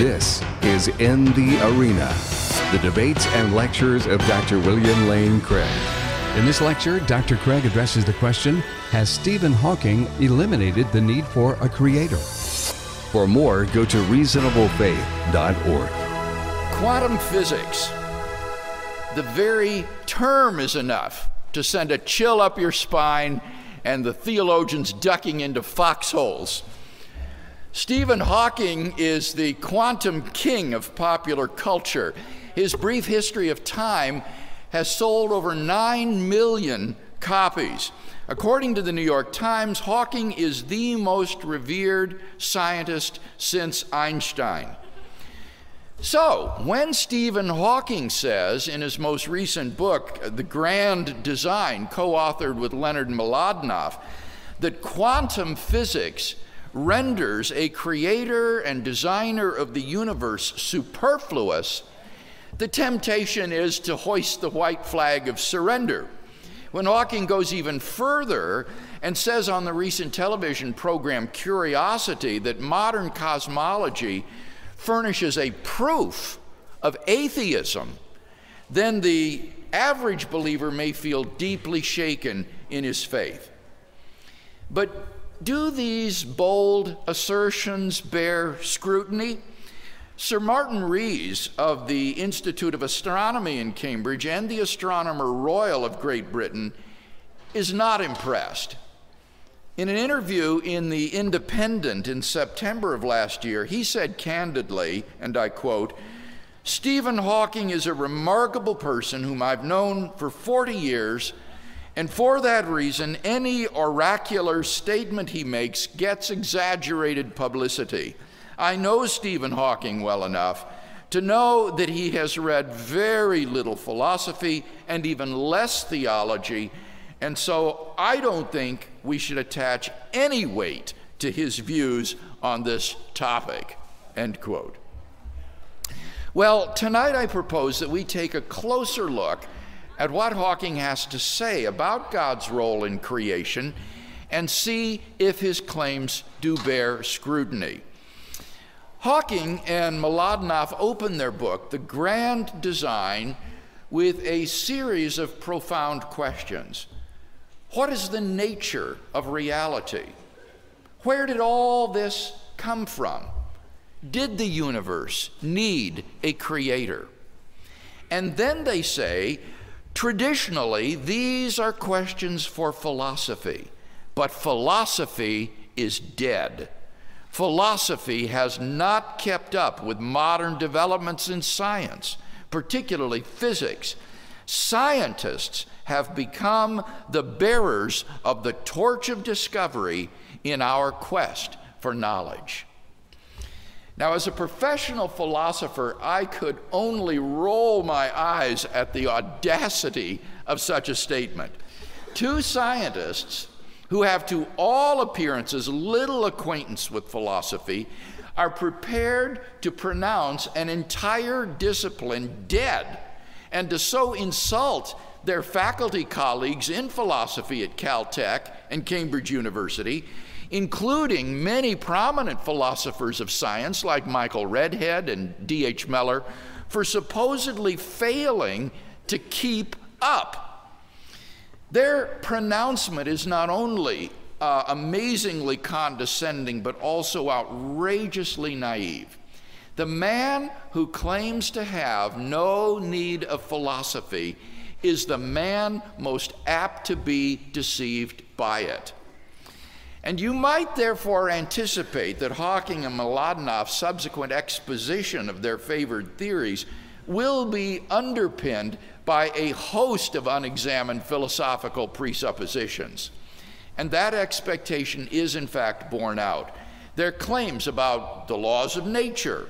This is In the Arena, the debates and lectures of Dr. William Lane Craig. In this lecture, Dr. Craig addresses the question Has Stephen Hawking eliminated the need for a creator? For more, go to reasonablefaith.org. Quantum physics. The very term is enough to send a chill up your spine and the theologians ducking into foxholes. Stephen Hawking is the quantum king of popular culture. His brief history of time has sold over 9 million copies. According to the New York Times, Hawking is the most revered scientist since Einstein. So, when Stephen Hawking says in his most recent book, The Grand Design, co authored with Leonard Mlodinow, that quantum physics renders a creator and designer of the universe superfluous, the temptation is to hoist the white flag of surrender. When Hawking goes even further and says on the recent television program Curiosity that modern cosmology furnishes a proof of atheism, then the average believer may feel deeply shaken in his faith. But do these bold assertions bear scrutiny? Sir Martin Rees of the Institute of Astronomy in Cambridge and the Astronomer Royal of Great Britain is not impressed. In an interview in The Independent in September of last year, he said candidly, and I quote, Stephen Hawking is a remarkable person whom I've known for 40 years, and for that reason, any oracular statement he makes gets exaggerated publicity. I know Stephen Hawking well enough to know that he has read very little philosophy and even less theology and so I don't think we should attach any weight to his views on this topic. End quote. Well, tonight I propose that we take a closer look at what Hawking has to say about God's role in creation and see if his claims do bear scrutiny. Hawking and Mlodinow open their book, The Grand Design, with a series of profound questions. What is the nature of reality? Where did all this come from? Did the universe need a creator? And then they say, traditionally, these are questions for philosophy, but philosophy is dead. Philosophy has not kept up with modern developments in science, particularly physics. Scientists have become the bearers of the torch of discovery in our quest for knowledge. Now, as a professional philosopher, I could only roll my eyes at the audacity of such a statement. Two scientists who have, to all appearances, little acquaintance with philosophy are prepared to pronounce an entire discipline dead and to so insult their faculty colleagues in philosophy at Caltech and Cambridge University, including many prominent philosophers of science like Michael Redhead and D.H. Mellor, for supposedly failing to keep up. Their pronouncement is not only uh, amazingly condescending, but also outrageously naive. The man who claims to have no need of philosophy is the man most apt to be deceived by it. And you might therefore anticipate that Hawking and Mlodinow's subsequent exposition of their favored theories will be underpinned by a host of unexamined philosophical presuppositions. And that expectation is, in fact, borne out. Their claims about the laws of nature,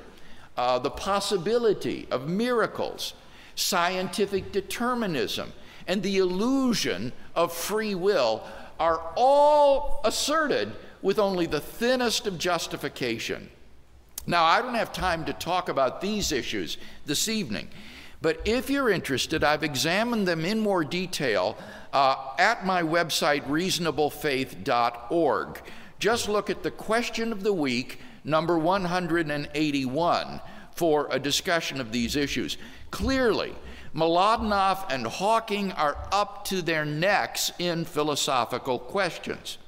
uh, the possibility of miracles, scientific determinism, and the illusion of free will are all asserted with only the thinnest of justification. Now, I don't have time to talk about these issues this evening, but if you're interested, I've examined them in more detail uh, at my website, reasonablefaith.org. Just look at the question of the week number 181, for a discussion of these issues. Clearly, Mlodinow and Hawking are up to their necks in philosophical questions.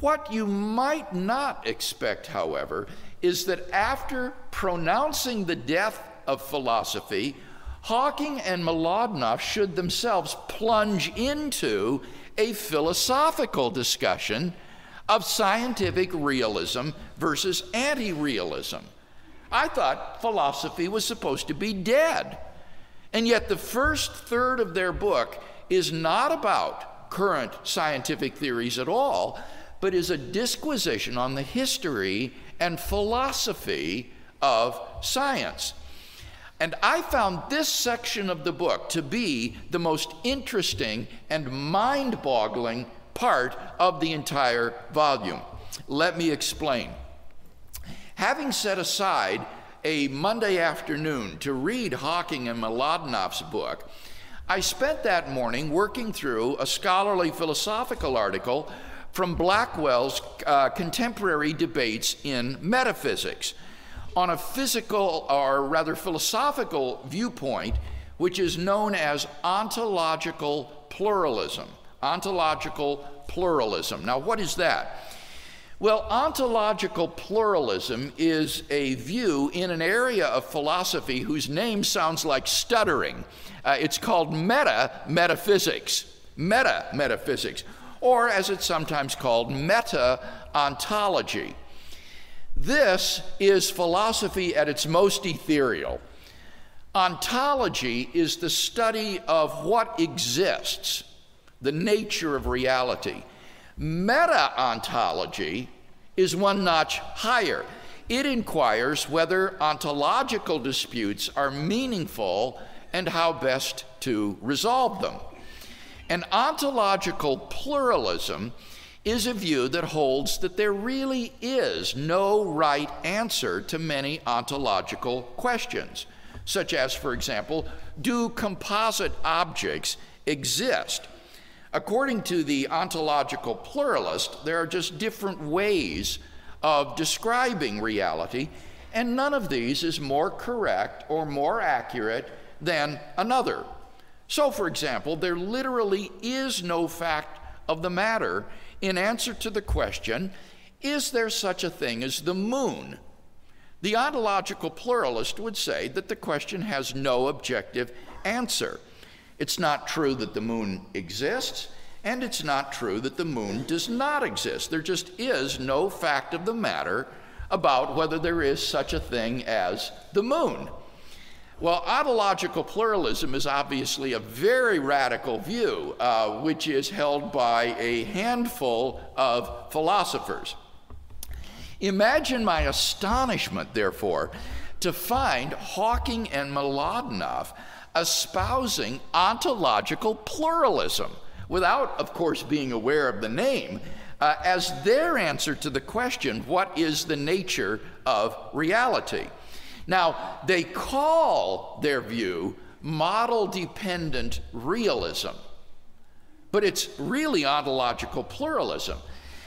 What you might not expect, however, is that after pronouncing the death of philosophy, Hawking and Mlodinow should themselves plunge into a philosophical discussion of scientific realism versus anti realism. I thought philosophy was supposed to be dead. And yet, the first third of their book is not about current scientific theories at all, but is a disquisition on the history and philosophy of science. And I found this section of the book to be the most interesting and mind boggling part of the entire volume. Let me explain. Having set aside a Monday afternoon to read Hawking and Mlodinow's book, I spent that morning working through a scholarly philosophical article from Blackwell's uh, contemporary debates in metaphysics on a physical or rather philosophical viewpoint, which is known as ontological pluralism. Ontological pluralism. Now, what is that? Well, ontological pluralism is a view in an area of philosophy whose name sounds like stuttering. Uh, it's called meta metaphysics. Meta metaphysics, or as it's sometimes called, meta ontology. This is philosophy at its most ethereal. Ontology is the study of what exists, the nature of reality. Meta ontology is one notch higher. It inquires whether ontological disputes are meaningful and how best to resolve them. And ontological pluralism is a view that holds that there really is no right answer to many ontological questions, such as, for example, do composite objects exist? According to the ontological pluralist, there are just different ways of describing reality, and none of these is more correct or more accurate than another. So, for example, there literally is no fact of the matter in answer to the question Is there such a thing as the moon? The ontological pluralist would say that the question has no objective answer. It's not true that the moon exists, and it's not true that the moon does not exist. There just is no fact of the matter about whether there is such a thing as the moon. Well, ontological pluralism is obviously a very radical view, uh, which is held by a handful of philosophers. Imagine my astonishment, therefore, to find Hawking and Mlodinow espousing ontological pluralism, without, of course, being aware of the name, uh, as their answer to the question what is the nature of reality? Now, they call their view model dependent realism, but it's really ontological pluralism.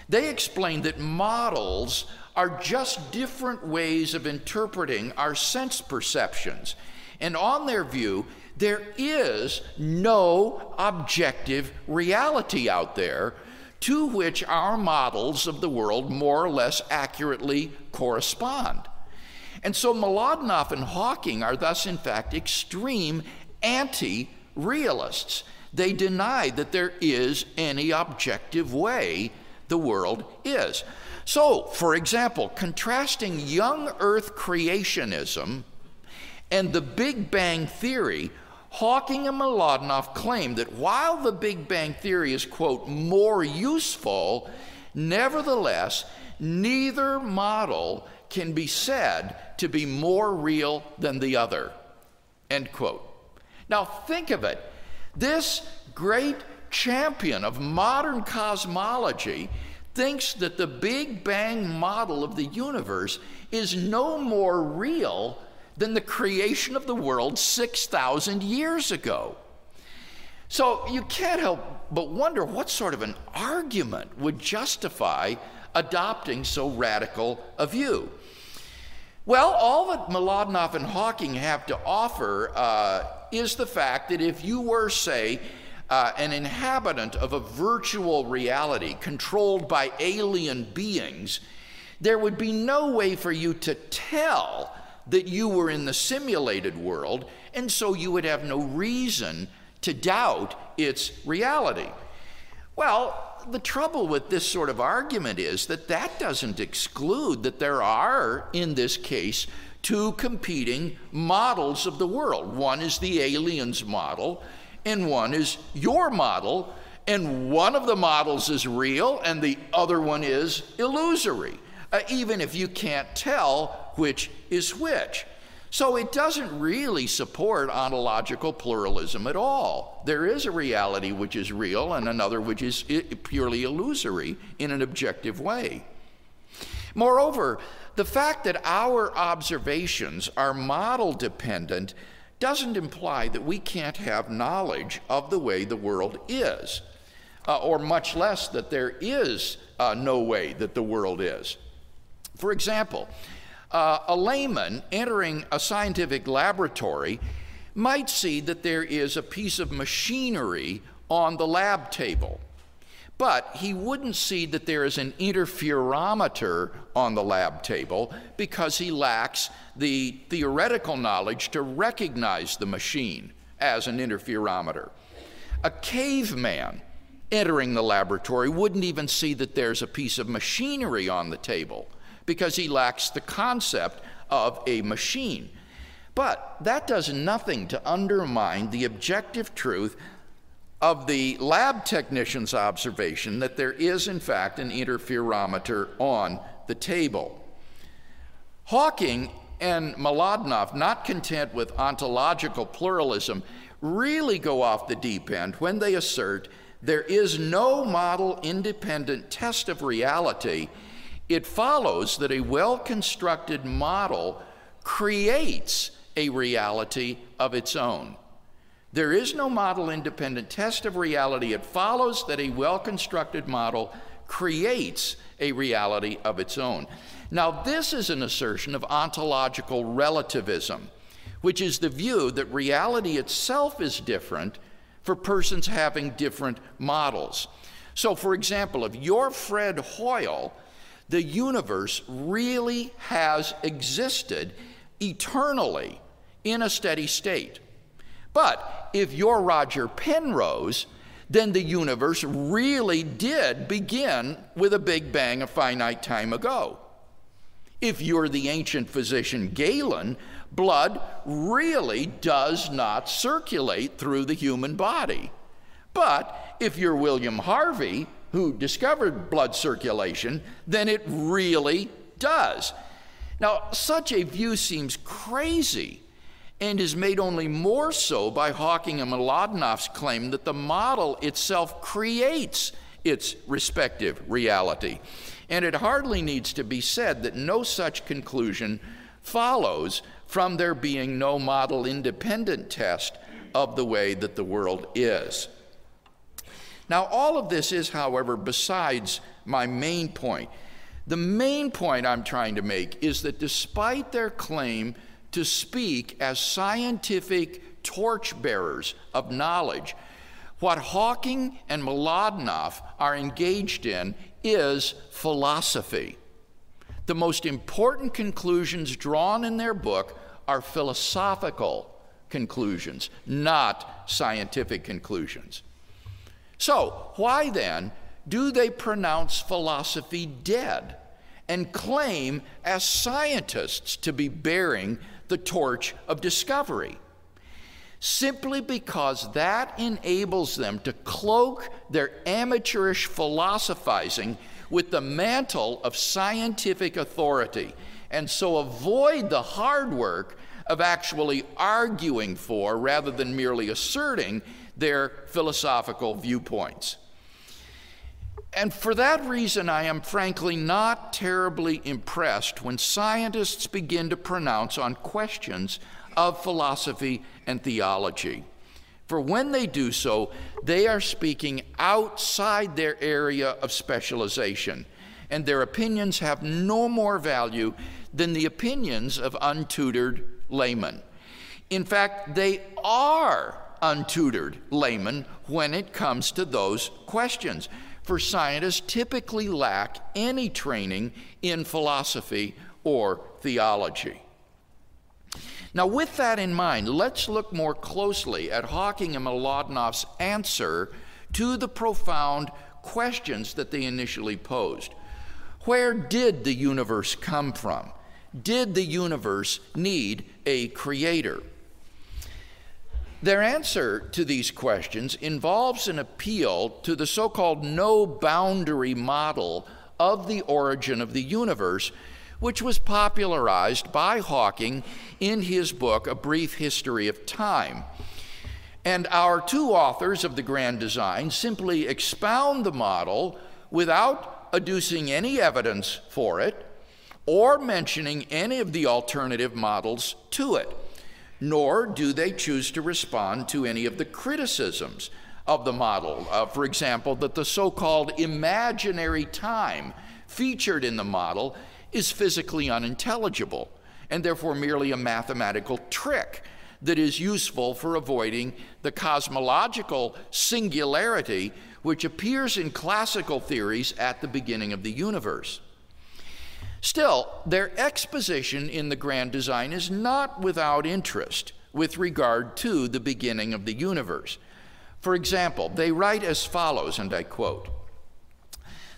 They explain that models are just different ways of interpreting our sense perceptions. And on their view, there is no objective reality out there to which our models of the world more or less accurately correspond. And so Mlodinow and Hawking are thus, in fact, extreme anti realists. They deny that there is any objective way the world is. So, for example, contrasting young earth creationism and the Big Bang Theory, Hawking and Mlodinow claim that while the Big Bang Theory is, quote, more useful, nevertheless, neither model can be said to be more real than the other. End quote. Now think of it. This great champion of modern cosmology thinks that the Big Bang model of the universe is no more real than the creation of the world 6,000 years ago. So you can't help but wonder what sort of an argument would justify adopting so radical a view? Well, all that Mlodinow and Hawking have to offer uh, is the fact that if you were, say, uh, an inhabitant of a virtual reality controlled by alien beings, there would be no way for you to tell that you were in the simulated world, and so you would have no reason to doubt its reality. Well, the trouble with this sort of argument is that that doesn't exclude that there are, in this case, two competing models of the world. One is the aliens model, and one is your model, and one of the models is real, and the other one is illusory, uh, even if you can't tell which is which. So it doesn't really support ontological pluralism at all. There is a reality which is real and another which is purely illusory in an objective way. Moreover, the fact that our observations are model dependent doesn't imply that we can't have knowledge of the way the world is, uh, or much less that there is uh, no way that the world is. For example, uh, a layman entering a scientific laboratory might see that there is a piece of machinery on the lab table. But he wouldn't see that there is an interferometer on the lab table because he lacks the theoretical knowledge to recognize the machine as an interferometer. A caveman entering the laboratory wouldn't even see that there's a piece of machinery on the table because he lacks the concept of a machine. But that does nothing to undermine the objective truth of the lab technician's observation that there is, in fact, an interferometer on the table. Hawking and Mlodinow, not content with ontological pluralism, really go off the deep end when they assert there is no model independent test of reality it follows that a well constructed model creates a reality of its own. There is no model independent test of reality. It follows that a well constructed model creates a reality of its own. Now, this is an assertion of ontological relativism, which is the view that reality itself is different for persons having different models. So, for example, if you're Fred Hoyle, the universe really has existed eternally in a steady state. But if you're Roger Penrose, then the universe really did begin with a big bang a finite time ago. If you're the ancient physician Galen, blood really does not circulate through the human body. But if you're William Harvey, who discovered blood circulation, then it really does. Now, such a view seems crazy and is made only more so by Hawking and Mlodinow's claim that the model itself creates its respective reality. And it hardly needs to be said that no such conclusion follows from there being no model independent test of the way that the world is. Now, all of this is, however, besides my main point. The main point I'm trying to make is that despite their claim to speak as scientific torchbearers of knowledge, what Hawking and Mlodinow are engaged in is philosophy. The most important conclusions drawn in their book are philosophical conclusions, not scientific conclusions. So, why then do they pronounce philosophy dead and claim as scientists to be bearing the torch of discovery? Simply because that enables them to cloak their amateurish philosophizing with the mantle of scientific authority and so avoid the hard work of actually arguing for rather than merely asserting their philosophical viewpoints. And for that reason, I am frankly not terribly impressed when scientists begin to pronounce on questions of philosophy and theology. For when they do so, they are speaking outside their area of specialization. and their opinions have no more value than the opinions of untutored laymen. In fact, they are untutored layman when it comes to those questions, for scientists typically lack any training in philosophy or theology. Now, with that in mind, let's look more closely at Hawking and Mlodinow's answer to the profound questions that they initially posed. Where did the universe come from? Did the universe need a creator? Their answer to these questions involves an appeal to the so called no boundary model of the origin of the universe, which was popularized by Hawking in his book, A Brief History of Time. And our two authors of the Grand Design simply expound the model without adducing any evidence for it or mentioning any of the alternative models to it nor do they choose to respond to any of the criticisms of the model. Uh, for example, that the so called imaginary time featured in the model is physically unintelligible and therefore merely a mathematical trick that is useful for avoiding the cosmological singularity which appears in classical theories at the beginning of the universe. Still, their exposition in the grand design is not without interest with regard to the beginning of the universe. For example, they write as follows, and I quote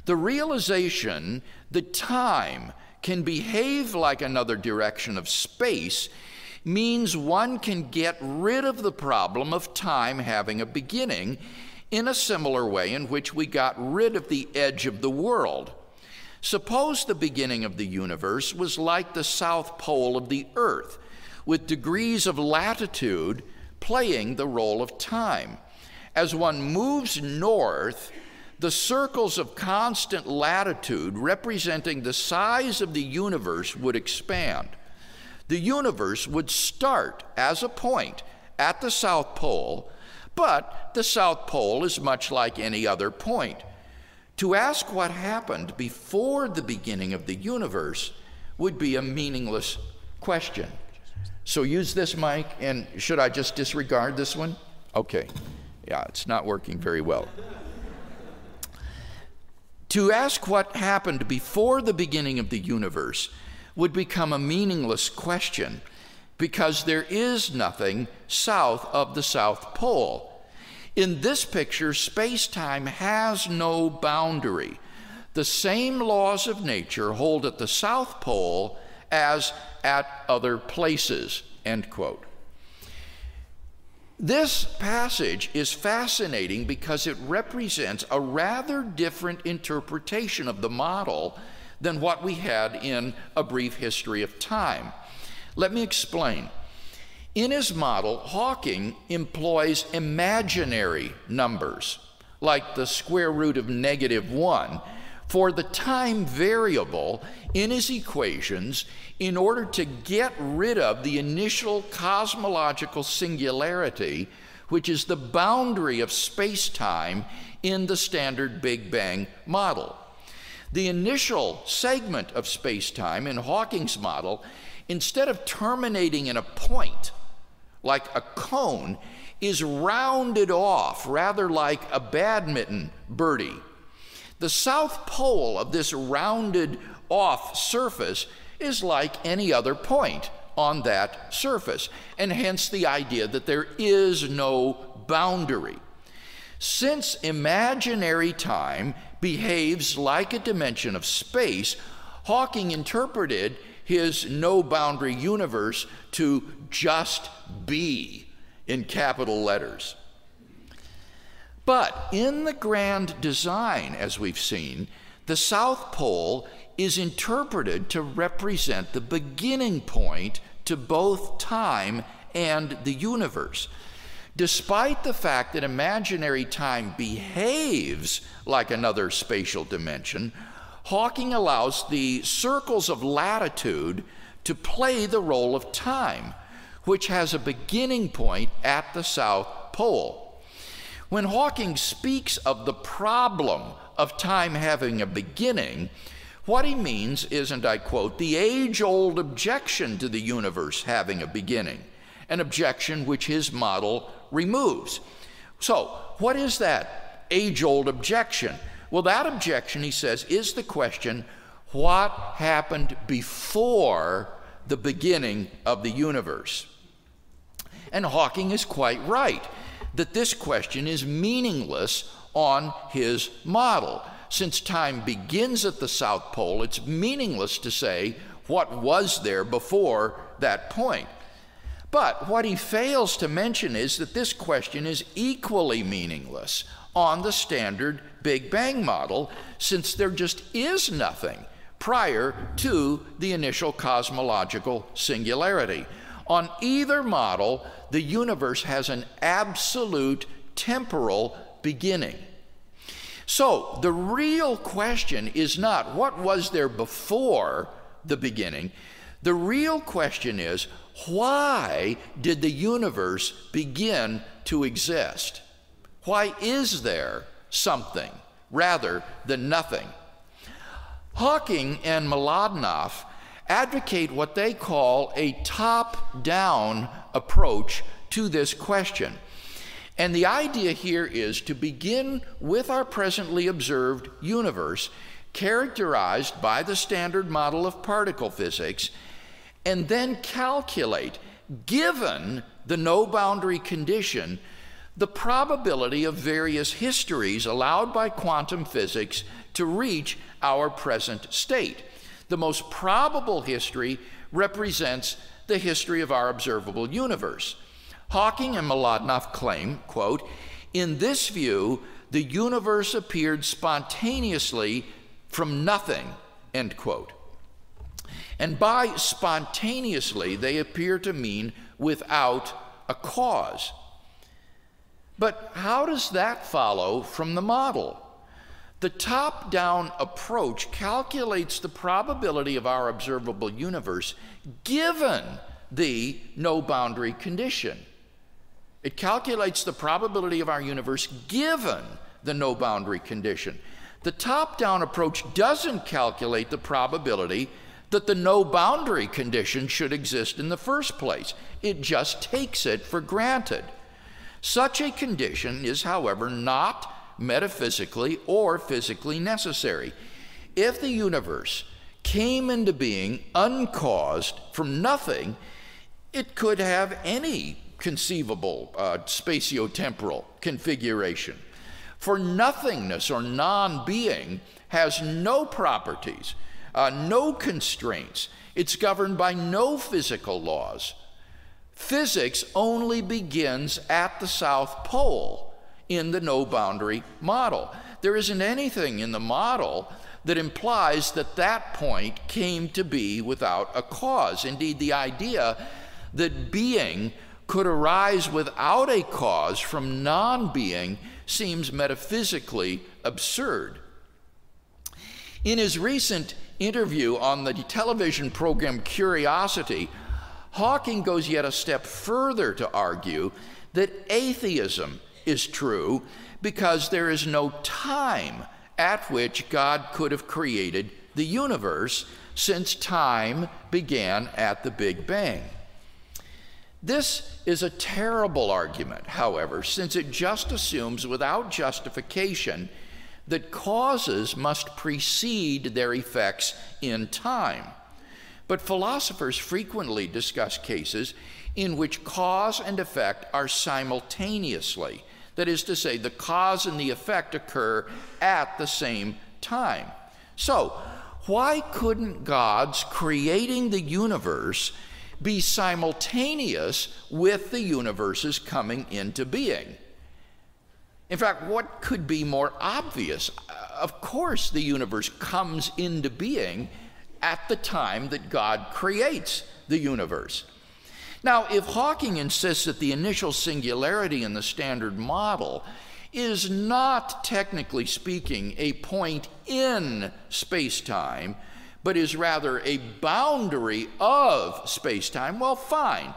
The realization that time can behave like another direction of space means one can get rid of the problem of time having a beginning in a similar way in which we got rid of the edge of the world Suppose the beginning of the universe was like the south pole of the earth, with degrees of latitude playing the role of time. As one moves north, the circles of constant latitude representing the size of the universe would expand. The universe would start as a point at the South Pole, but the South Pole is much like any other point. To ask what happened before the beginning of the universe would be a meaningless question. So use this mic, and should I just disregard this one? Okay. Yeah, it's not working very well. to ask what happened before the beginning of the universe would become a meaningless question because there is nothing south of the South Pole. In this picture, space time has no boundary. The same laws of nature hold at the South Pole as at other places. End quote. This passage is fascinating because it represents a rather different interpretation of the model than what we had in A Brief History of Time. Let me explain. In his model, Hawking employs imaginary numbers, like the square root of negative 1, for the time variable in his equations in order to get rid of the initial cosmological singularity, which is the boundary of space time in the standard Big Bang model. The initial segment of space time in Hawking's model, instead of terminating in a point, like a cone, is rounded off, rather like a badminton birdie. The south pole of this rounded off surface is like any other point on that surface, and hence the idea that there is no boundary. Since imaginary time behaves like a dimension of space, Hawking interpreted his no boundary universe to just be in capital letters. But in the grand design, as we've seen, the South Pole is interpreted to represent the beginning point to both time and the universe. Despite the fact that imaginary time behaves like another spatial dimension, Hawking allows the circles of latitude to play the role of time, which has a beginning point at the South Pole. When Hawking speaks of the problem of time having a beginning, What he means is, and I quote, the age old objection to the universe having a beginning, an objection which his model removes. So, what is that age old objection? Well, that objection, he says, is the question what happened before the beginning of the universe? And Hawking is quite right that this question is meaningless on his model. Since time begins at the South Pole, it's meaningless to say what was there before that point. But what he fails to mention is that this question is equally meaningless on the standard Big Bang model, since there just is nothing prior to the initial cosmological singularity. On either model, the universe has an absolute temporal beginning. So the real question is not what was there before the beginning. The real question is why did the universe begin to exist? Why is there something rather than nothing? Hawking and Mlodinow advocate what they call a top down approach to this question. And the idea here is to begin with our presently observed universe, characterized by the standard model of particle physics, and then calculate, given the no boundary condition, the probability of various histories allowed by quantum physics to reach our present state. The most probable history represents the history of our observable universe. Hawking and Mlodinow claim, quote, in this view, the universe appeared spontaneously from nothing, end quote. And by spontaneously, they appear to mean without a cause. But how does that follow from the model? The top down approach calculates the probability of our observable universe given the no boundary condition. It calculates the probability of our universe given the no boundary condition. The top down approach doesn't calculate the probability that the no boundary condition should exist in the first place, it just takes it for granted. Such a condition is, however, not metaphysically or physically necessary. If the universe came into being uncaused from nothing, it could have any conceivable uh, spatiotemporal configuration. For nothingness or non being has no properties, uh, no constraints. It's governed by no physical laws. Physics only begins at the South Pole in the no boundary model. There isn't anything in the model that implies that that point came to be without a cause. Indeed, the idea that being could arise without a cause from non being seems metaphysically absurd. In his recent interview on the television program Curiosity, Hawking goes yet a step further to argue that atheism is true because there is no time at which God could have created the universe since time began at the Big Bang. This is a terrible argument, however, since it just assumes without justification that causes must precede their effects in time. But philosophers frequently discuss cases in which cause and effect are simultaneously. That is to say, the cause and the effect occur at the same time. So, why couldn't God's creating the universe be simultaneous with the universe's coming into being? In fact, what could be more obvious? Of course, the universe comes into being at the time that God creates the universe. Now, if Hawking insists that the initial singularity in the Standard Model is not, technically speaking, a point in space time, but is rather a boundary of space time, well, fine.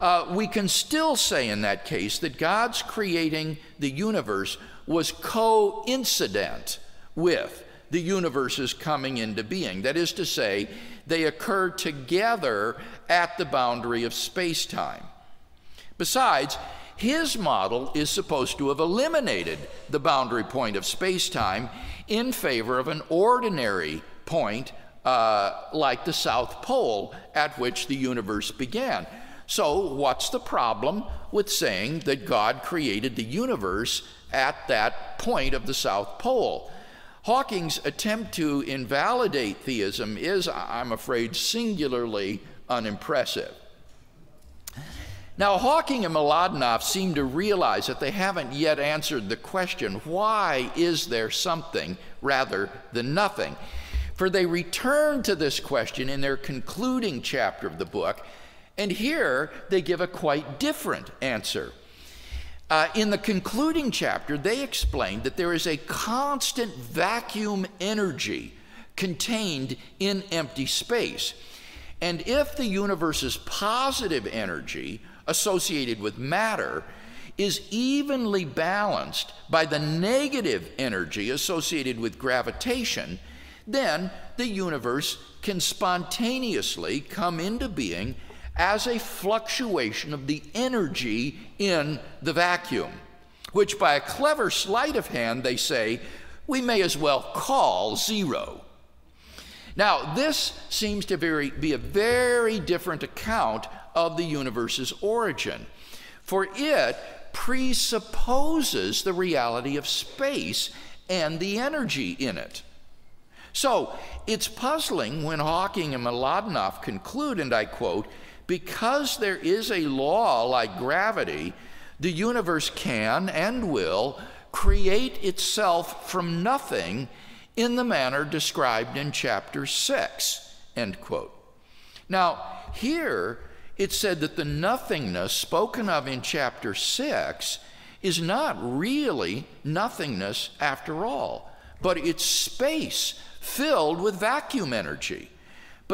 Uh, we can still say in that case that God's creating the universe was coincident with the universe is coming into being. That is to say, they occur together at the boundary of space time. Besides, his model is supposed to have eliminated the boundary point of space time in favor of an ordinary point uh, like the South Pole at which the universe began. So, what's the problem with saying that God created the universe at that point of the South Pole? Hawking's attempt to invalidate theism is, I'm afraid, singularly unimpressive. Now, Hawking and Mlodinow seem to realize that they haven't yet answered the question why is there something rather than nothing? For they return to this question in their concluding chapter of the book, and here they give a quite different answer. Uh, in the concluding chapter, they explain that there is a constant vacuum energy contained in empty space. And if the universe's positive energy associated with matter is evenly balanced by the negative energy associated with gravitation, then the universe can spontaneously come into being as a fluctuation of the energy in the vacuum, which by a clever sleight of hand, they say, we may as well call zero. Now, this seems to very, be a very different account of the universe's origin, for it presupposes the reality of space and the energy in it. So it's puzzling when Hawking and Mlodinow conclude, and I quote, because there is a law like gravity, the universe can and will create itself from nothing in the manner described in chapter 6. End quote. Now, here it said that the nothingness spoken of in chapter 6 is not really nothingness after all, but it's space filled with vacuum energy.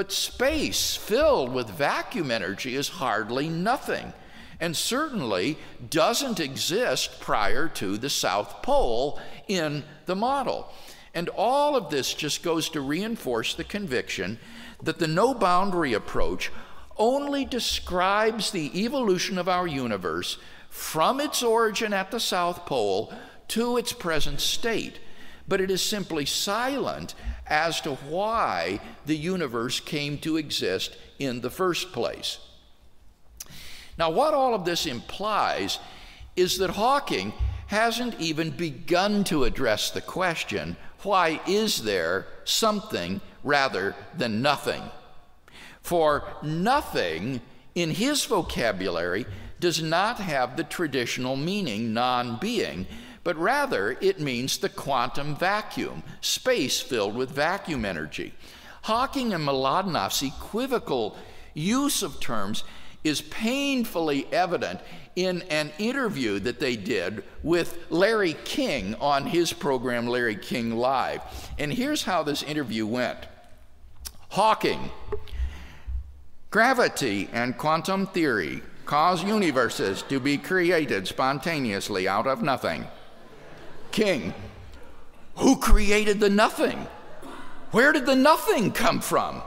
But space filled with vacuum energy is hardly nothing, and certainly doesn't exist prior to the South Pole in the model. And all of this just goes to reinforce the conviction that the no boundary approach only describes the evolution of our universe from its origin at the South Pole to its present state, but it is simply silent as to why the universe came to exist in the first place. Now, what all of this implies is that Hawking hasn't even begun to address the question why is there something rather than nothing? For nothing in his vocabulary does not have the traditional meaning non being, but rather it means the quantum vacuum, space filled with vacuum energy. Hawking and Mlodinow's equivocal use of terms is painfully evident in an interview that they did with Larry King on his program, Larry King Live. And here's how this interview went Hawking, gravity and quantum theory cause universes to be created spontaneously out of nothing king. Who created the nothing? Where did the nothing come from?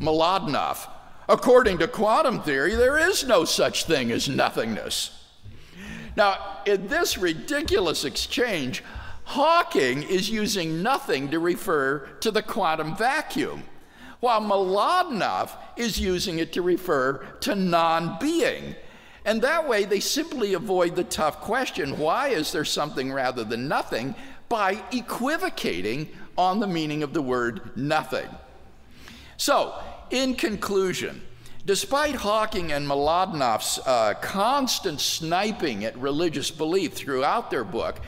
Mlodinow. According to quantum theory, there is no such thing as nothingness. Now, in this ridiculous exchange, Hawking is using nothing to refer to the quantum vacuum, while Mlodinow is using it to refer to non being. And that way, they simply avoid the tough question why is there something rather than nothing by equivocating on the meaning of the word nothing. So, in conclusion, despite Hawking and Mlodinow's uh, constant sniping at religious belief throughout their book,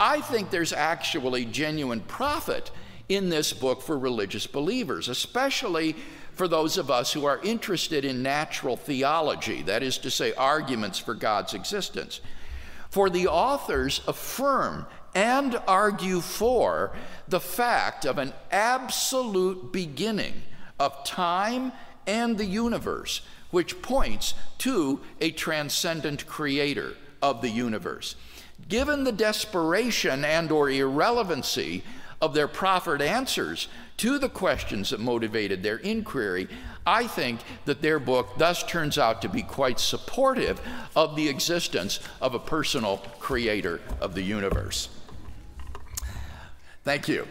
I think there's actually genuine profit in this book for religious believers, especially for those of us who are interested in natural theology, that is to say, arguments for God's existence. For the authors affirm and argue for the fact of an absolute beginning of time and the universe, which points to a transcendent creator of the universe. Given the desperation and or irrelevancy of their proffered answers to the questions that motivated their inquiry, I think that their book thus turns out to be quite supportive of the existence of a personal creator of the universe. Thank you.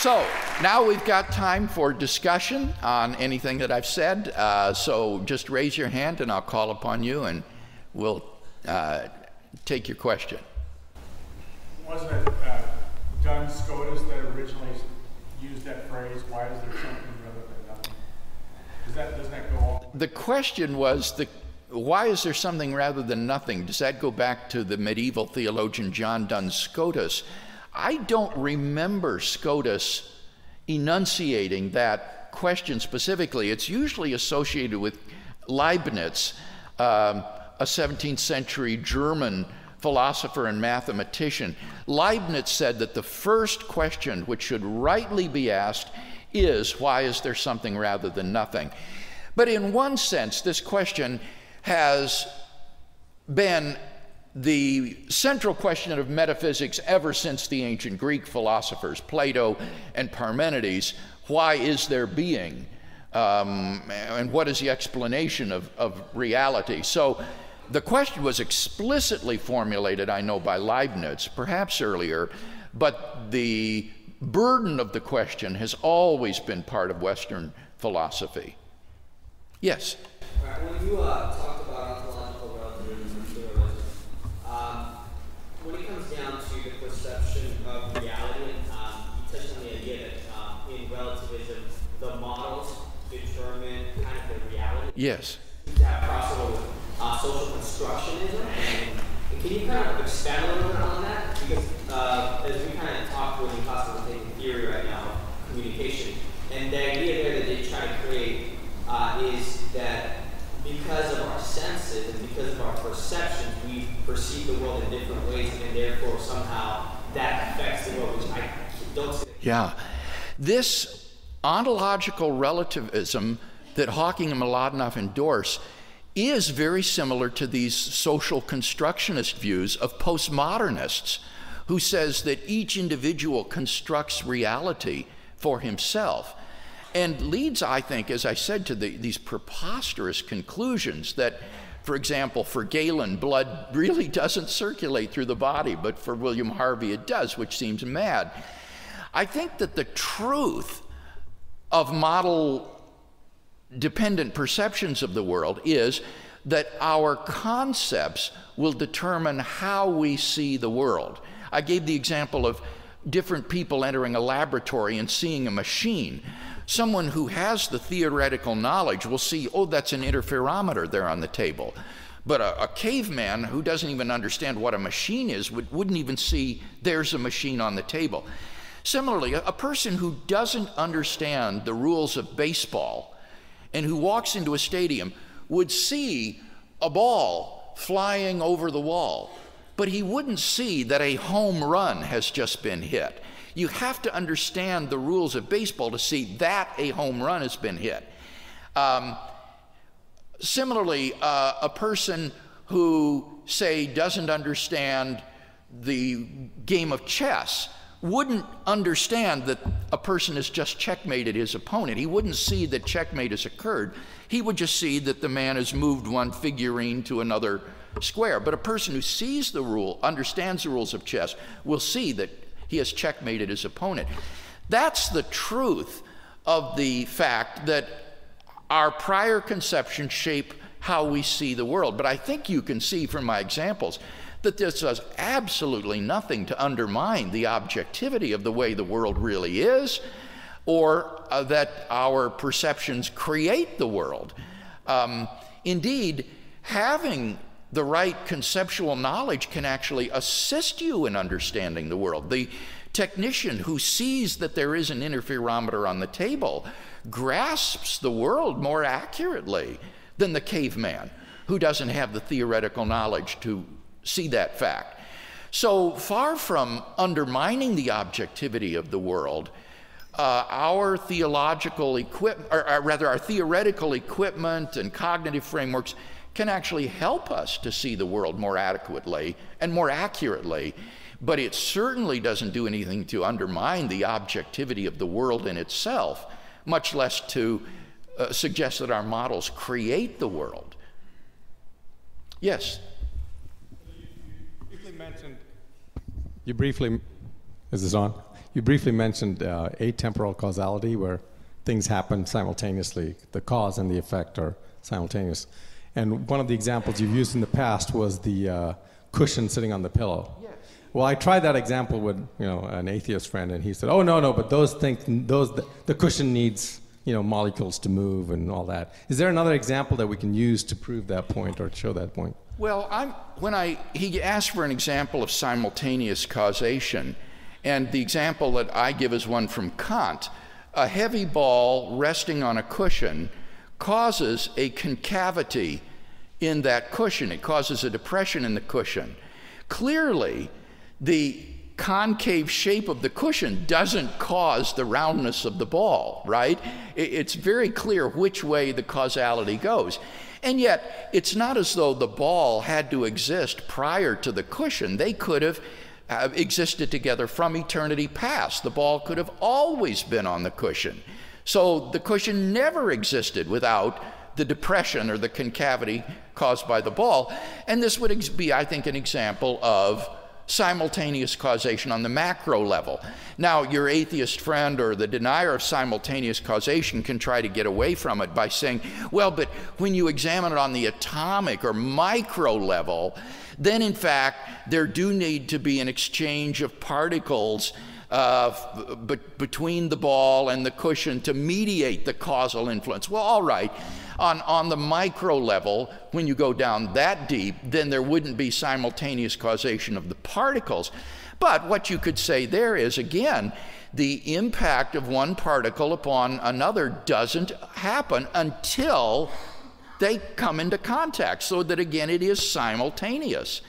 So now we've got time for discussion on anything that I've said. Uh, so just raise your hand and I'll call upon you and we'll uh, take your question. Wasn't it uh, Scotus that originally used that phrase, why is there something rather than nothing? Does that, doesn't that go on? The question was the why is there something rather than nothing? Does that go back to the medieval theologian John Duns Scotus? I don't remember Scotus enunciating that question specifically. It's usually associated with Leibniz, um, a 17th century German philosopher and mathematician. Leibniz said that the first question which should rightly be asked is why is there something rather than nothing? But in one sense, this question has been the central question of metaphysics ever since the ancient Greek philosophers, Plato and Parmenides why is there being? Um, and what is the explanation of, of reality? So the question was explicitly formulated, I know, by Leibniz, perhaps earlier, but the burden of the question has always been part of Western philosophy. Yes? When you talked about Yes. That crossover with uh, social constructionism. And, and, can you kind of expand a little bit on that? Because uh, as we kind of talk with impossible thinking theory right now, communication, and the idea there that they try to create uh, is that because of our senses and because of our perceptions, we perceive the world in different ways, and therefore somehow that affects the world, which I don't see. Yeah. This ontological relativism that Hawking and Mlodinow endorse is very similar to these social constructionist views of postmodernists who says that each individual constructs reality for himself and leads i think as i said to the, these preposterous conclusions that for example for galen blood really doesn't circulate through the body but for william harvey it does which seems mad. I think that the truth of model dependent perceptions of the world is that our concepts will determine how we see the world. I gave the example of different people entering a laboratory and seeing a machine. Someone who has the theoretical knowledge will see, oh, that's an interferometer there on the table. But a, a caveman who doesn't even understand what a machine is would, wouldn't even see there's a machine on the table. Similarly, a, a person who doesn't understand the rules of baseball and who walks into a stadium would see a ball flying over the wall, but he wouldn't see that a home run has just been hit. You have to understand the rules of baseball to see that a home run has been hit. Um, similarly, uh, a person who, say, doesn't understand the game of chess wouldn't understand that a person has just checkmated his opponent. He wouldn't see that checkmate has occurred. He would just see that the man has moved one figurine to another square. But a person who sees the rule, understands the rules of chess, will see that he has checkmated his opponent. That's the truth of the fact that our prior conceptions shape how we see the world. But I think you can see from my examples that this does absolutely nothing to undermine the objectivity of the way the world really is or uh, that our perceptions create the world. Um, indeed, having the right conceptual knowledge can actually assist you in understanding the world. The technician who sees that there is an interferometer on the table grasps the world more accurately than the caveman who doesn't have the theoretical knowledge to see that fact. So far from undermining the objectivity of the world, uh, our theological equipment, or, or rather, our theoretical equipment and cognitive frameworks can actually help us to see the world more adequately and more accurately. But it certainly doesn't do anything to undermine the objectivity of the world in itself, much less to uh, suggest that our models create the world. Yes? You briefly mentioned, you briefly, is this on? You briefly mentioned uh, atemporal causality, where things happen simultaneously. The cause and the effect are simultaneous. And one of the examples you've used in the past was the uh, cushion sitting on the pillow. Yes. Well, I tried that example with you know an atheist friend, and he said, "Oh no, no, but those things, those the, the cushion needs you know molecules to move and all that." Is there another example that we can use to prove that point or show that point? Well, I'm, when I, he asked for an example of simultaneous causation, and the example that I give is one from Kant. A heavy ball resting on a cushion causes a concavity in that cushion, it causes a depression in the cushion. Clearly, the concave shape of the cushion doesn't cause the roundness of the ball, right? It's very clear which way the causality goes. And yet, it's not as though the ball had to exist prior to the cushion. They could have uh, existed together from eternity past. The ball could have always been on the cushion. So the cushion never existed without the depression or the concavity caused by the ball. And this would be, I think, an example of simultaneous causation on the macro level. Now, your atheist friend or the denier of simultaneous causation can try to get away from it by saying, well, but when you examine it on the atomic or micro level, then in fact, there do need to be an exchange of particles uh, between the ball and the cushion to mediate the causal influence. Well, all right. On, on the micro level, when you go down that deep, then there wouldn't be simultaneous causation of the particles. But what you could say there is, again, the impact of one particle upon another doesn't happen until they come into contact, so that again it is simultaneous.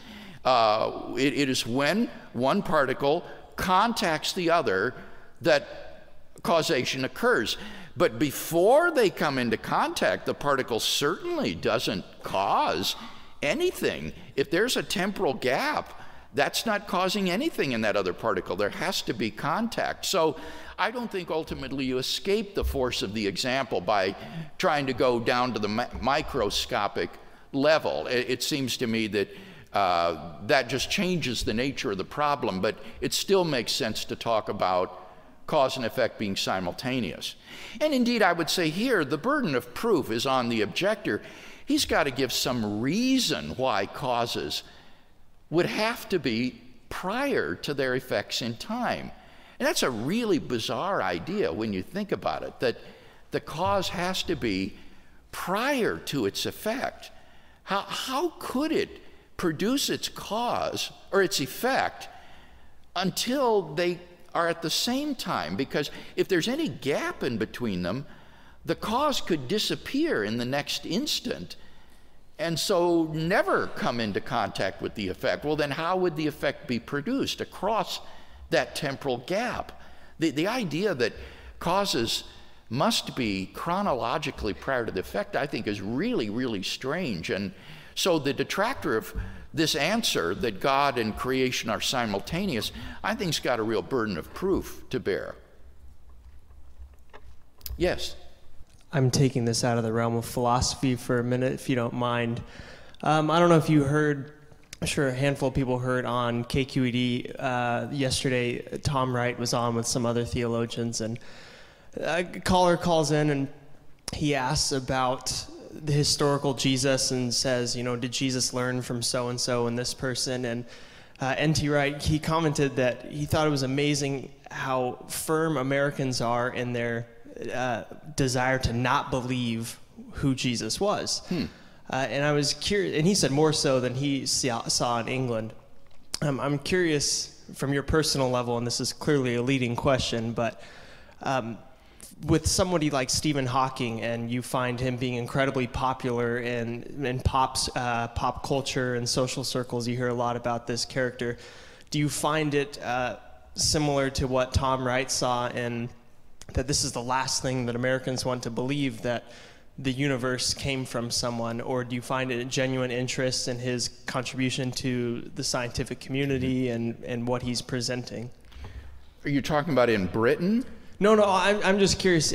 Uh, it, it is when one particle contacts the other that causation occurs. But before they come into contact, the particle certainly doesn't cause anything. If there's a temporal gap, that's not causing anything in that other particle. There has to be contact. So I don't think ultimately you escape the force of the example by trying to go down to the mi- microscopic level. It, it, seems to me that uh, that just changes the nature of the problem, but it still makes sense to talk about cause and effect being simultaneous. And indeed, I would say here the burden of proof is on the objector. He's got to give some reason why causes would have to be prior to their effects in time. And that's a really bizarre idea when you think about it, that the cause has to be prior to its effect. How, how could it produce its cause or its effect until they are at the same time? Because if there's any gap in between them, the cause could disappear in the next instant and so never come into contact with the effect. Well, then how would the effect be produced across that temporal gap? The, the idea that causes must be chronologically prior to the effect, I think, is really, really strange. And so the detractor of this answer that God and creation are simultaneous, I think, has got a real burden of proof to bear. Yes? I'm taking this out of the realm of philosophy for a minute, if you don't mind. Um, I don't know if you heard, I'm sure a handful of people heard on KQED uh, yesterday. Tom Wright was on with some other theologians, and a caller calls in and he asks about the historical Jesus and says, you know, did Jesus learn from so and so and this person? And uh, N.T. Wright, he commented that he thought it was amazing how firm Americans are in their uh, desire to not believe who Jesus was. Hmm. Uh, and I was curious, and he said more so than he saw in England. Um, I'm curious from your personal level, and this is clearly a leading question, but um, with somebody like Stephen Hawking, and you find him being incredibly popular in in pop's, uh, pop culture and social circles, you hear a lot about this character. Do you find it uh, similar to what Tom Wright saw in that this is the last thing that Americans want to believe that the universe came from someone, or do you find a genuine interest in his contribution to the scientific community and, and what he's presenting? Are you talking about in Britain? No, no, I'm, I'm just curious.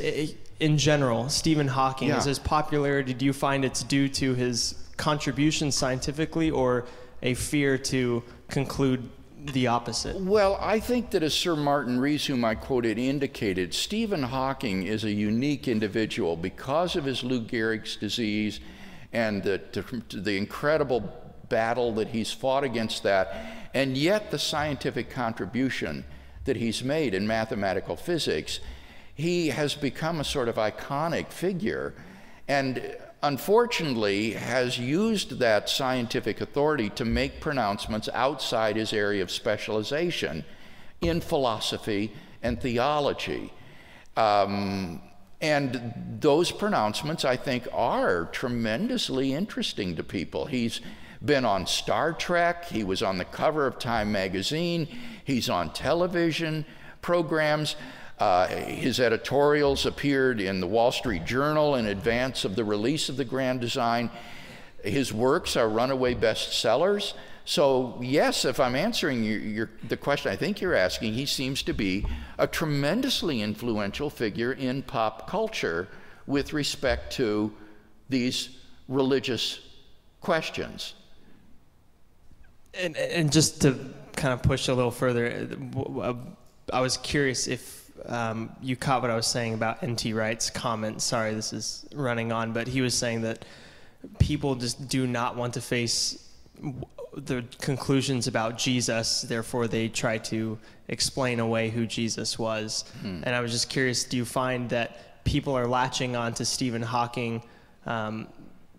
In general, Stephen Hawking, Yeah. is his popularity, do you find it's due to his contribution scientifically or a fear to conclude the opposite? Well, I think that as Sir Martin Rees, whom I quoted, indicated, Stephen Hawking is a unique individual because of his Lou Gehrig's disease and the, the incredible battle that he's fought against that, and yet the scientific contribution that he's made in mathematical physics. He has become a sort of iconic figure and unfortunately has used that scientific authority to make pronouncements outside his area of specialization in philosophy and theology. Um, and those pronouncements, I think, are tremendously interesting to people. He's been on Star Trek, he was on the cover of Time magazine, he's on television programs. Uh, his editorials appeared in the Wall Street Journal in advance of the release of the Grand Design. His works are runaway bestsellers. So, yes, if I'm answering your, your, the question I think you're asking, he seems to be a tremendously influential figure in pop culture with respect to these religious questions. And, and just to kind of push a little further, I was curious if um, you caught what I was saying about N.T. Wright's comment. Sorry, this is running on, but he was saying that people just do not want to face the conclusions about Jesus, therefore they try to explain away who Jesus was. Hmm. And I was just curious, do you find that people are latching on to Stephen Hawking? Um,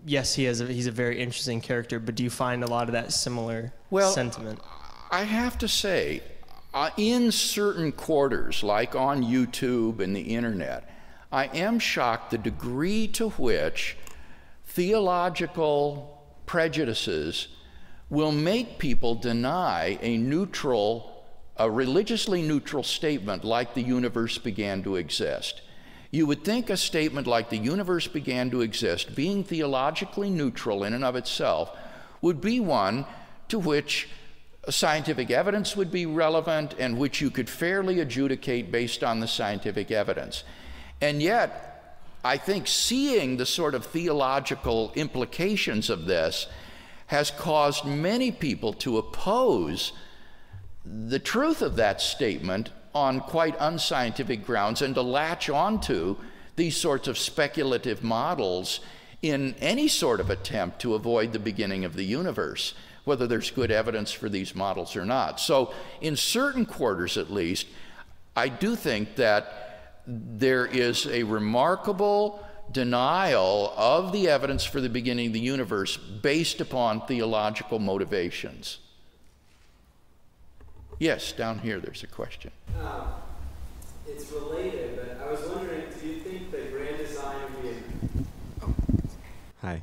yes, he has a, he's a very interesting character, but do you find a lot of that similar Well, sentiment? I have to say, uh, in certain quarters, like on YouTube and the internet, I am shocked the degree to which theological prejudices will make people deny a neutral, a religiously neutral statement like the universe began to exist. You would think a statement like the universe began to exist, being theologically neutral in and of itself, would be one to which scientific evidence would be relevant and which you could fairly adjudicate based on the scientific evidence. And yet, I think seeing the sort of theological implications of this has caused many people to oppose the truth of that statement on quite unscientific grounds and to latch onto these sorts of speculative models in any sort of attempt to avoid the beginning of the universe, whether there's good evidence for these models or not. So, in certain quarters at least, I do think that there is a remarkable denial of the evidence for the beginning of the universe based upon theological motivations. Yes, down here there's a question. Um, it's related, but I was wondering, do you think the grand design would be a Hi.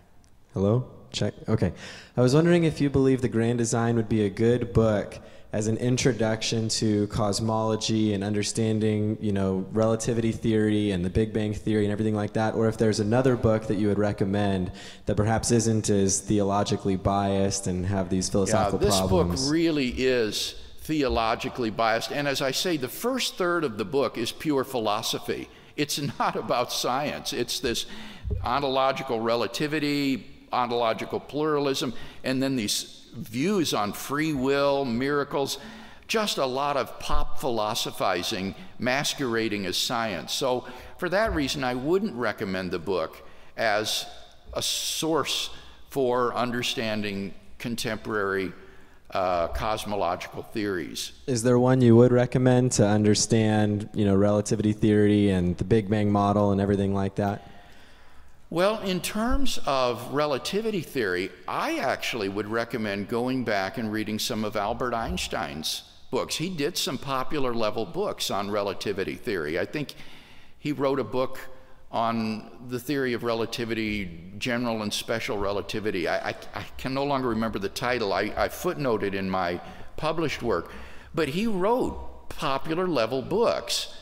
Hello? Check. Okay. I was wondering if you believe the Grand Design would be a good book as an introduction to cosmology and understanding, you know, relativity theory and the Big Bang theory and everything like that, or if there's another book that you would recommend that perhaps isn't as theologically biased and have these philosophical yeah, this problems. book really is theologically biased. And as I say, the first third of the book is pure philosophy. It's not about science. It's this ontological relativity, ontological pluralism, and then these views on free will, miracles, just a lot of pop philosophizing masquerading as science. So, for that reason, I wouldn't recommend the book as a source for understanding contemporary uh, cosmological theories. Is there one you would recommend to understand, you know, relativity theory and the Big Bang model and everything like that? Well, in terms of relativity theory, I actually would recommend going back and reading some of Albert Einstein's books. He did some popular level books on relativity theory. I think he wrote a book on the theory of relativity, general and special relativity. I, I, I can no longer remember the title. I, I footnoted in my published work. But he wrote popular level books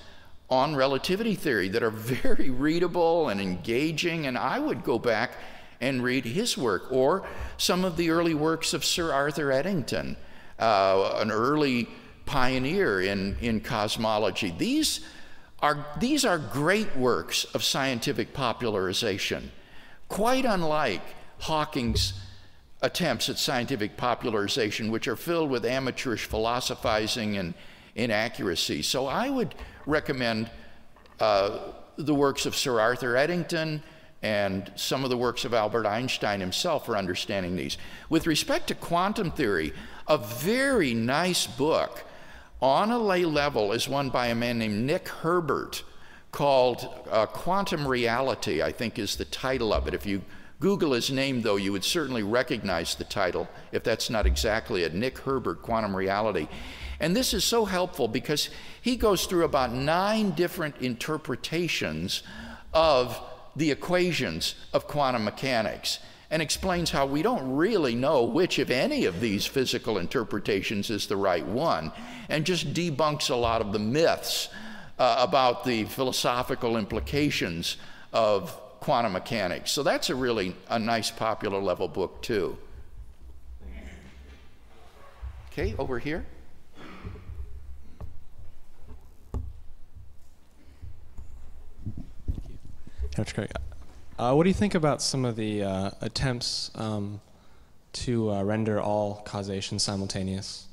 on relativity theory that are very readable and engaging, and I would go back and read his work or some of the early works of Sir Arthur Eddington, uh, an early pioneer in, in cosmology. These are, these are great works of scientific popularization, quite unlike Hawking's attempts at scientific popularization, which are filled with amateurish philosophizing and inaccuracy. So I would recommend uh, the works of Sir Arthur Eddington and some of the works of Albert Einstein himself for understanding these. With respect to quantum theory, a very nice book on a lay level is one by a man named Nick Herbert called uh, Quantum Reality, I think is the title of it. If you Google his name, though, you would certainly recognize the title, if that's not exactly it Nick Herbert, Quantum Reality. And this is so helpful because he goes through about nine different interpretations of the equations of quantum mechanics and explains how we don't really know which, if any, of these physical interpretations is the right one, and just debunks a lot of the myths uh, about the philosophical implications of quantum mechanics. So that's a really a nice popular level book too. Okay, over here. Dr. Craig, uh, what do you think about some of the uh, attempts um, to uh, render all causation simultaneous?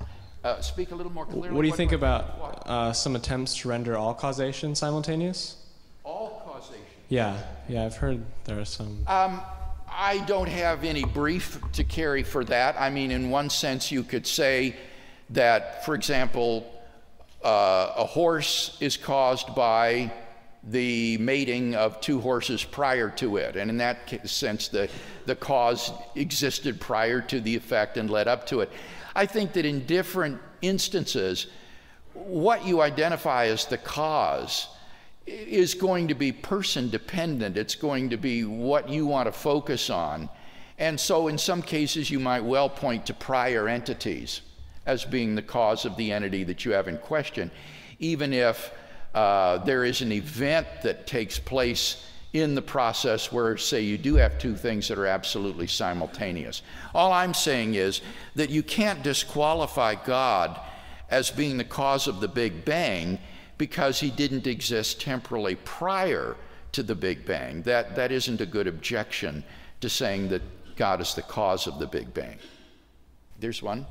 Uh, speak a little more clearly. What do you think about uh, some attempts to render all causation simultaneous? All causation? Yeah, yeah, I've heard there are some. Um, I don't have any brief to carry for that. I mean, in one sense, you could say that, for example, uh, a horse is caused by the mating of two horses prior to it. And in that sense, the, the cause existed prior to the effect and led up to it. I think that in different instances, what you identify as the cause is going to be person dependent. It's going to be what you want to focus on. And so, in some cases, you might well point to prior entities as being the cause of the entity that you have in question, even if uh, there is an event that takes place in the process where, say, you do have two things that are absolutely simultaneous. All I'm saying is that you can't disqualify God as being the cause of the Big Bang because he didn't exist temporally prior to the Big Bang. That, that isn't a good objection to saying that God is the cause of the Big Bang. There's one.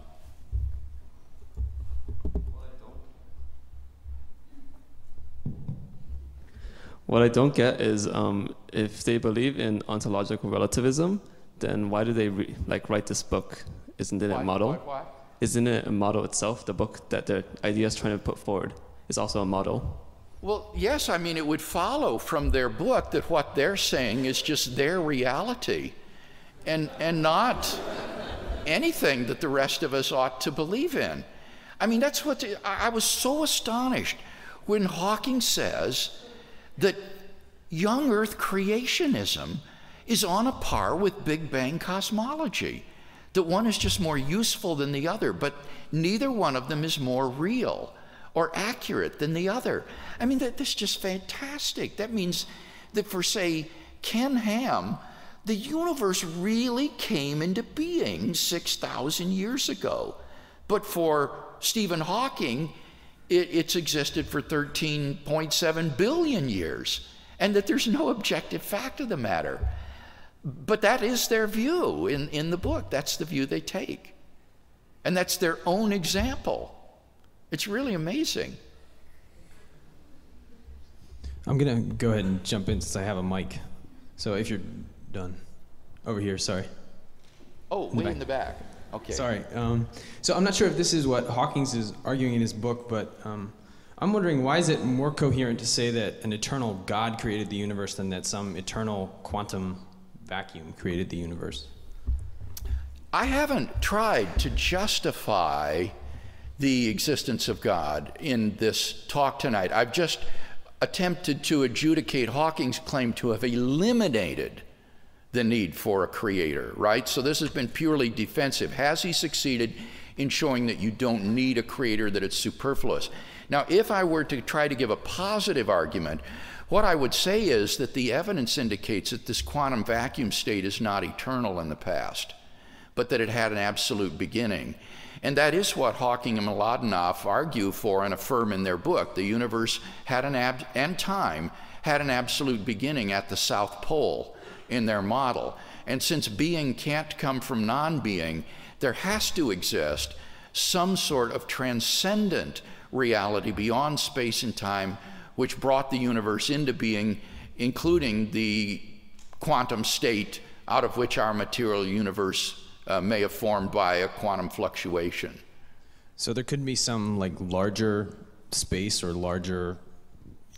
What I don't get is um, if they believe in ontological relativism, then why do they re- like write this book? Isn't it Why- a model? why- why? Isn't it a model itself? The book that their idea is trying to put forward is also a model. Well, yes, I mean, it would follow from their book that what they're saying is just their reality and, and not anything that the rest of us ought to believe in. I mean, that's what the, I was so astonished when Hawking says that young Earth creationism is on a par with Big Bang cosmology, that one is just more useful than the other, but neither one of them is more real or accurate than the other. I mean, that, that's just fantastic. That means that for, say, Ken Ham, the universe really came into being 6,000 years ago. But for Stephen Hawking, it, it's existed for 13.7 billion years, and that there's no objective fact of the matter. But that is their view in, in the book. That's the view they take. And that's their own example. It's really amazing. I'm gonna go ahead and jump in since I have a mic. So if you're done, over here. Sorry. Oh, the way back. in the back. Okay. Sorry. Um, so I'm not sure if this is what Hawkins is arguing in his book, but um, I'm wondering why is it more coherent to say that an eternal God created the universe than that some eternal quantum vacuum created the universe? I haven't tried to justify the existence of God in this talk tonight. I've just attempted to adjudicate Hawking's claim to have eliminated the need for a creator, right? So this has been purely defensive. Has he succeeded in showing that you don't need a creator, that it's superfluous. Now, if I were to try to give a positive argument, what I would say is that the evidence indicates that this quantum vacuum state is not eternal in the past, but that it had an absolute beginning. And that is what Hawking and Mlodinow argue for and affirm in their book. The universe had an ab- and time had an absolute beginning at the South Pole in their model. And since being can't come from non being, there has to exist some sort of transcendent reality beyond space and time which brought the universe into being, including the quantum state out of which our material universe uh, may have formed by a quantum fluctuation. So there could be some like larger space or larger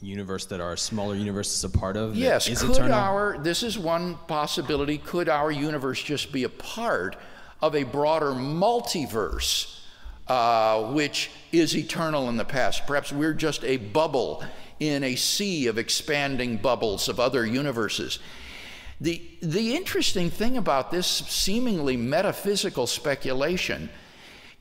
universe that our smaller universe is a part of. Yes, is could eternal? our this is one possibility. Could our universe just be a part of a broader multiverse, uh, which is eternal in the past? Perhaps we're just a bubble in a sea of expanding bubbles of other universes. The, the interesting thing about this seemingly metaphysical speculation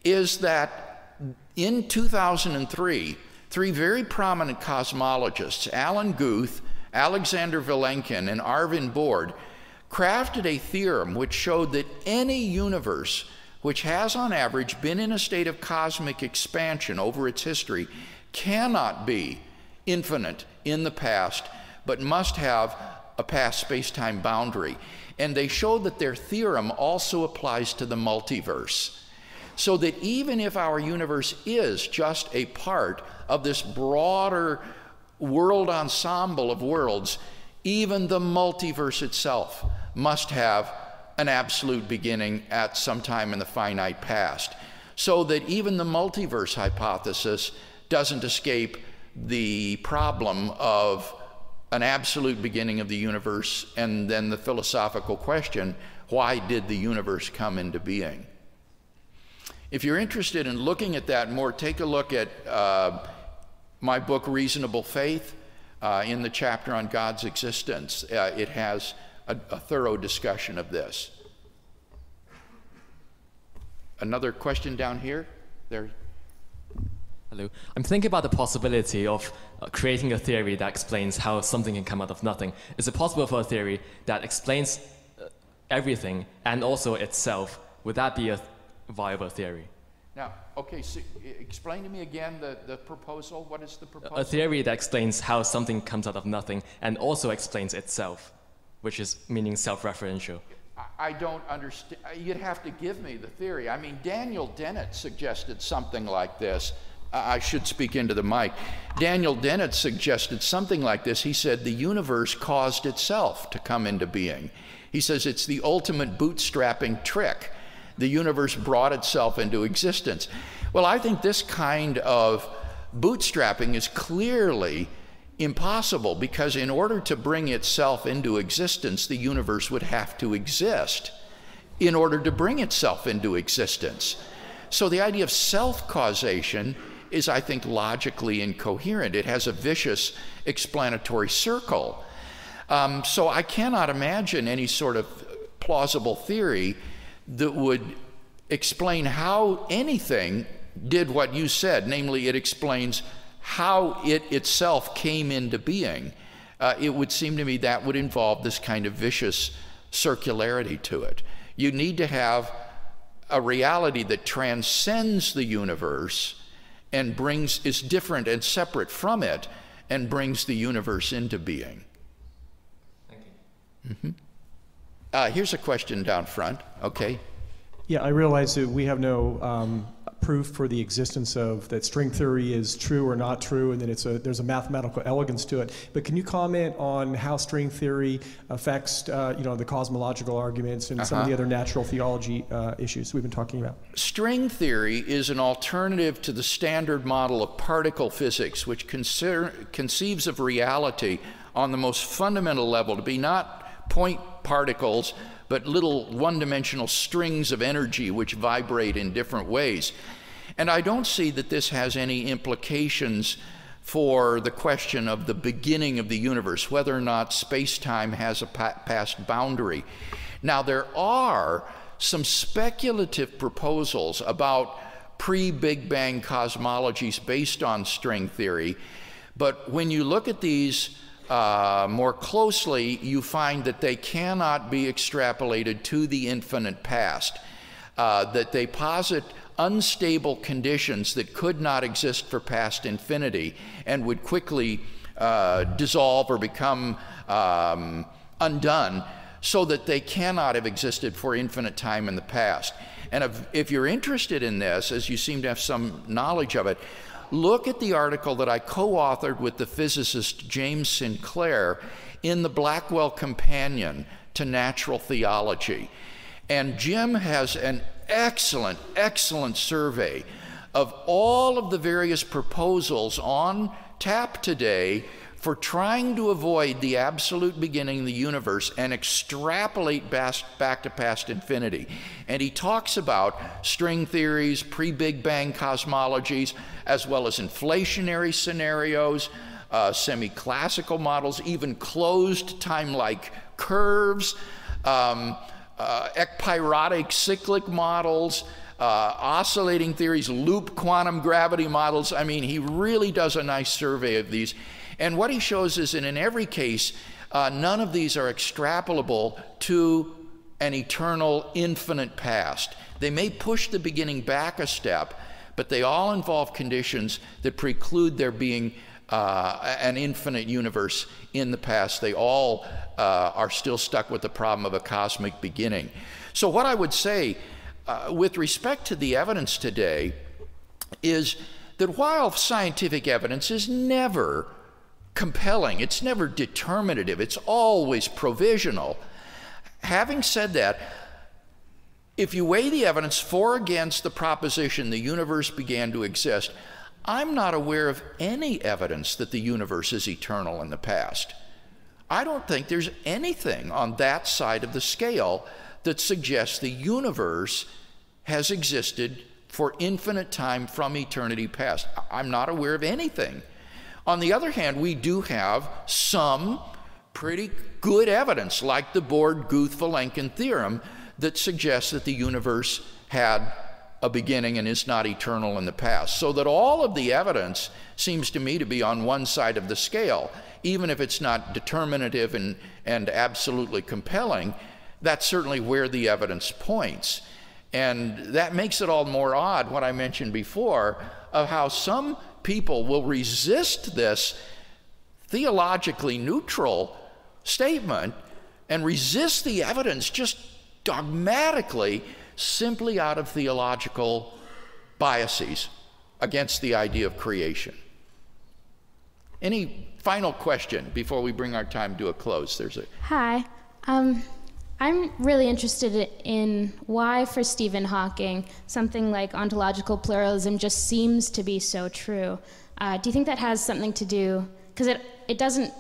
is that in 2003, three very prominent cosmologists, Alan Guth, Alexander Vilenkin, and Arvind Borde, crafted a theorem which showed that any universe which has on average been in a state of cosmic expansion over its history cannot be infinite in the past, but must have a past space time boundary. And they showed that their theorem also applies to the multiverse. So that even if our universe is just a part of this broader world ensemble of worlds, even the multiverse itself must have an absolute beginning at some time in the finite past. So that even the multiverse hypothesis doesn't escape the problem of an absolute beginning of the universe and then the philosophical question why did the universe come into being? If you're interested in looking at that more, take a look at uh, my book, Reasonable Faith, uh, in the chapter on God's existence. Uh, it has a, a thorough discussion of this. Another question down here? There. Hello. I'm thinking about the possibility of uh, creating a theory that explains how something can come out of nothing. Is it possible for a theory that explains uh, everything and also itself? Would that be a viable theory? Okay, so explain to me again the, the proposal. What is the proposal? A theory that explains how something comes out of nothing and also explains itself, which is meaning self-referential. I don't understand. Uh, you'd have to give me the theory. I mean, Daniel Dennett suggested something like this. I should speak into the mic. Daniel Dennett suggested something like this. He said the universe caused itself to come into being. He says it's the ultimate bootstrapping trick. The universe brought itself into existence. Well, I think this kind of bootstrapping is clearly impossible because, in order to bring itself into existence, the universe would have to exist in order to bring itself into existence. So, the idea of self causation is, I think, logically incoherent. It has a vicious explanatory circle. Um, so, I cannot imagine any sort of plausible theory that would explain how anything did what you said, namely, it explains how it itself came into being. Uh, it would seem to me that would involve this kind of vicious circularity to it. You need to have a reality that transcends the universe and brings is different and separate from it and brings the universe into being. Thank you. Mm-hmm. Uh, here's a question down front. Okay. Yeah, I realize that we have no um, proof for the existence of that string theory is true or not true, and that it's a there's a mathematical elegance to it. But can you comment on how string theory affects uh, you know the cosmological arguments and some of the Uh-huh. other natural theology uh, issues we've been talking about? String theory is an alternative to the standard model of particle physics, which consider, conceives of reality on the most fundamental level to be not point particles, but little one dimensional strings of energy which vibrate in different ways. And I don't see that this has any implications for the question of the beginning of the universe, whether or not space time has a past boundary. Now, there are some speculative proposals about pre Big Bang cosmologies based on string theory. But when you look at these uh, more closely, you find that they cannot be extrapolated to the infinite past, uh, that they posit unstable conditions that could not exist for past infinity and would quickly uh, dissolve or become um, undone so that they cannot have existed for infinite time in the past. And if, if, you're interested in this, as you seem to have some knowledge of it, look at the article that I co authored with the physicist James Sinclair in the Blackwell Companion to Natural Theology. And Jim has an excellent, excellent survey of all of the various proposals on tap today for trying to avoid the absolute beginning of the universe and extrapolate back to past infinity. And he talks about string theories, pre Big Bang cosmologies, as well as inflationary scenarios, uh, semi classical models, even closed time like curves, um, uh, ekpyrotic cyclic models. Uh, oscillating theories, loop quantum gravity models. I mean, he really does a nice survey of these. And what he shows is that in every case, uh, none of these are extrapolable to an eternal, infinite past. They may push the beginning back a step, but they all involve conditions that preclude there being uh, an infinite universe in the past. They all uh, are still stuck with the problem of a cosmic beginning. So, what I would say uh, with respect to the evidence today is that while scientific evidence is never compelling, it's never determinative, it's always provisional. Having said that, if you weigh the evidence for against the proposition the universe began to exist, I'm not aware of any evidence that the universe is eternal in the past. I don't think there's anything on that side of the scale that suggests the universe has existed for infinite time from eternity past. I'm not aware of anything on the other hand, we do have some pretty good evidence, like the Borde Guth Vilenkin theorem, that suggests that the universe had a beginning and is not eternal in the past. So that all of the evidence seems to me to be on one side of the scale, even if it's not determinative and, and absolutely compelling. That's certainly where the evidence points. And that makes it all more odd, what I mentioned before, of how some people will resist this theologically neutral statement and resist the evidence just dogmatically simply out of theological biases against the idea of creation. Any final question before we bring our time to a close? There's a Hi. Um, I'm really interested in why, for Stephen Hawking, something like ontological pluralism just seems to be so true. Uh, do you think that has something to do? Because it, it doesn't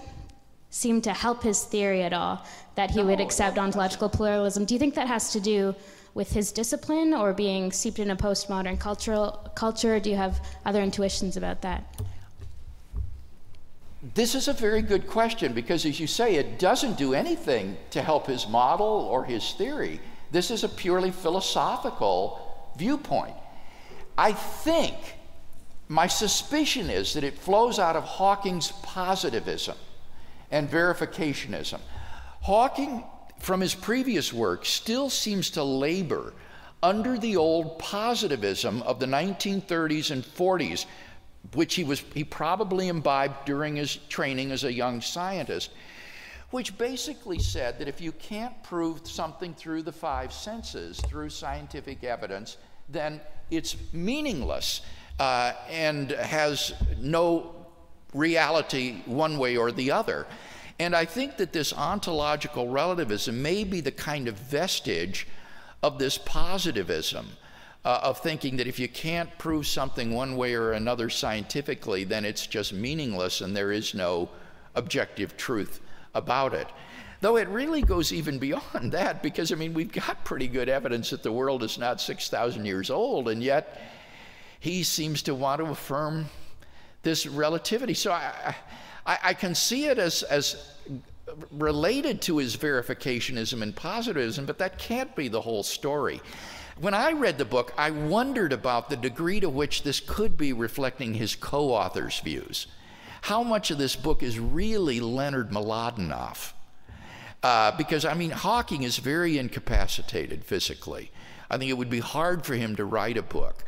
seem to help his theory at all that he no, would accept ontological pluralism. Do you think that has to do with his discipline or being seeped in a postmodern cultural culture? Do you have other intuitions about that? This is a very good question because, as you say, it doesn't do anything to help his model or his theory. This is a purely philosophical viewpoint. I think my suspicion is that it flows out of Hawking's positivism and verificationism. Hawking, from his previous work, still seems to labor under the old positivism of the 1930s and 40s, which he was he probably imbibed during his training as a young scientist which basically said that if you can't prove something through the five senses through scientific evidence then it's meaningless uh, and has no reality one way or the other. And i think that this ontological relativism may be the kind of vestige of this positivism uh, of thinking that if you can't prove something one way or another scientifically, then it's just meaningless and there is no objective truth about it. Though it really goes even beyond that, because I mean, we've got pretty good evidence that the world is not 6,000 years old, and yet he seems to want to affirm this relativity. So I, I, I can see it as, as related to his verificationism and positivism, but that can't be the whole story. When I read the book, I wondered about the degree to which this could be reflecting his co author's views. How much of this book is really Leonard Mlodinow? Uh, because, I mean, Hawking is very incapacitated physically. I think it would be hard for him to write a book.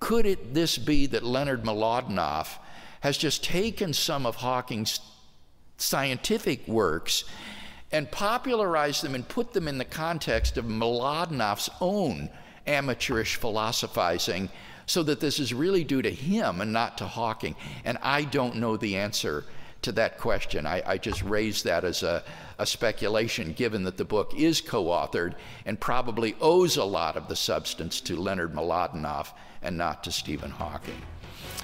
Could it this be that Leonard Mlodinow has just taken some of Hawking's scientific works and popularized them and put them in the context of Mlodinow's own amateurish philosophizing so that this is really due to him and not to Hawking? And I don't know the answer to that question. I, I just raised that as a, a speculation, given that the book is co authored and probably owes a lot of the substance to Leonard Mlodinow and not to Stephen Hawking.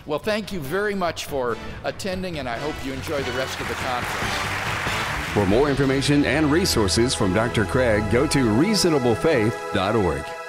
Well, thank you very much for attending, and I hope you enjoy the rest of the conference. For more information and resources from Dr. Craig, go to reasonablefaith.org.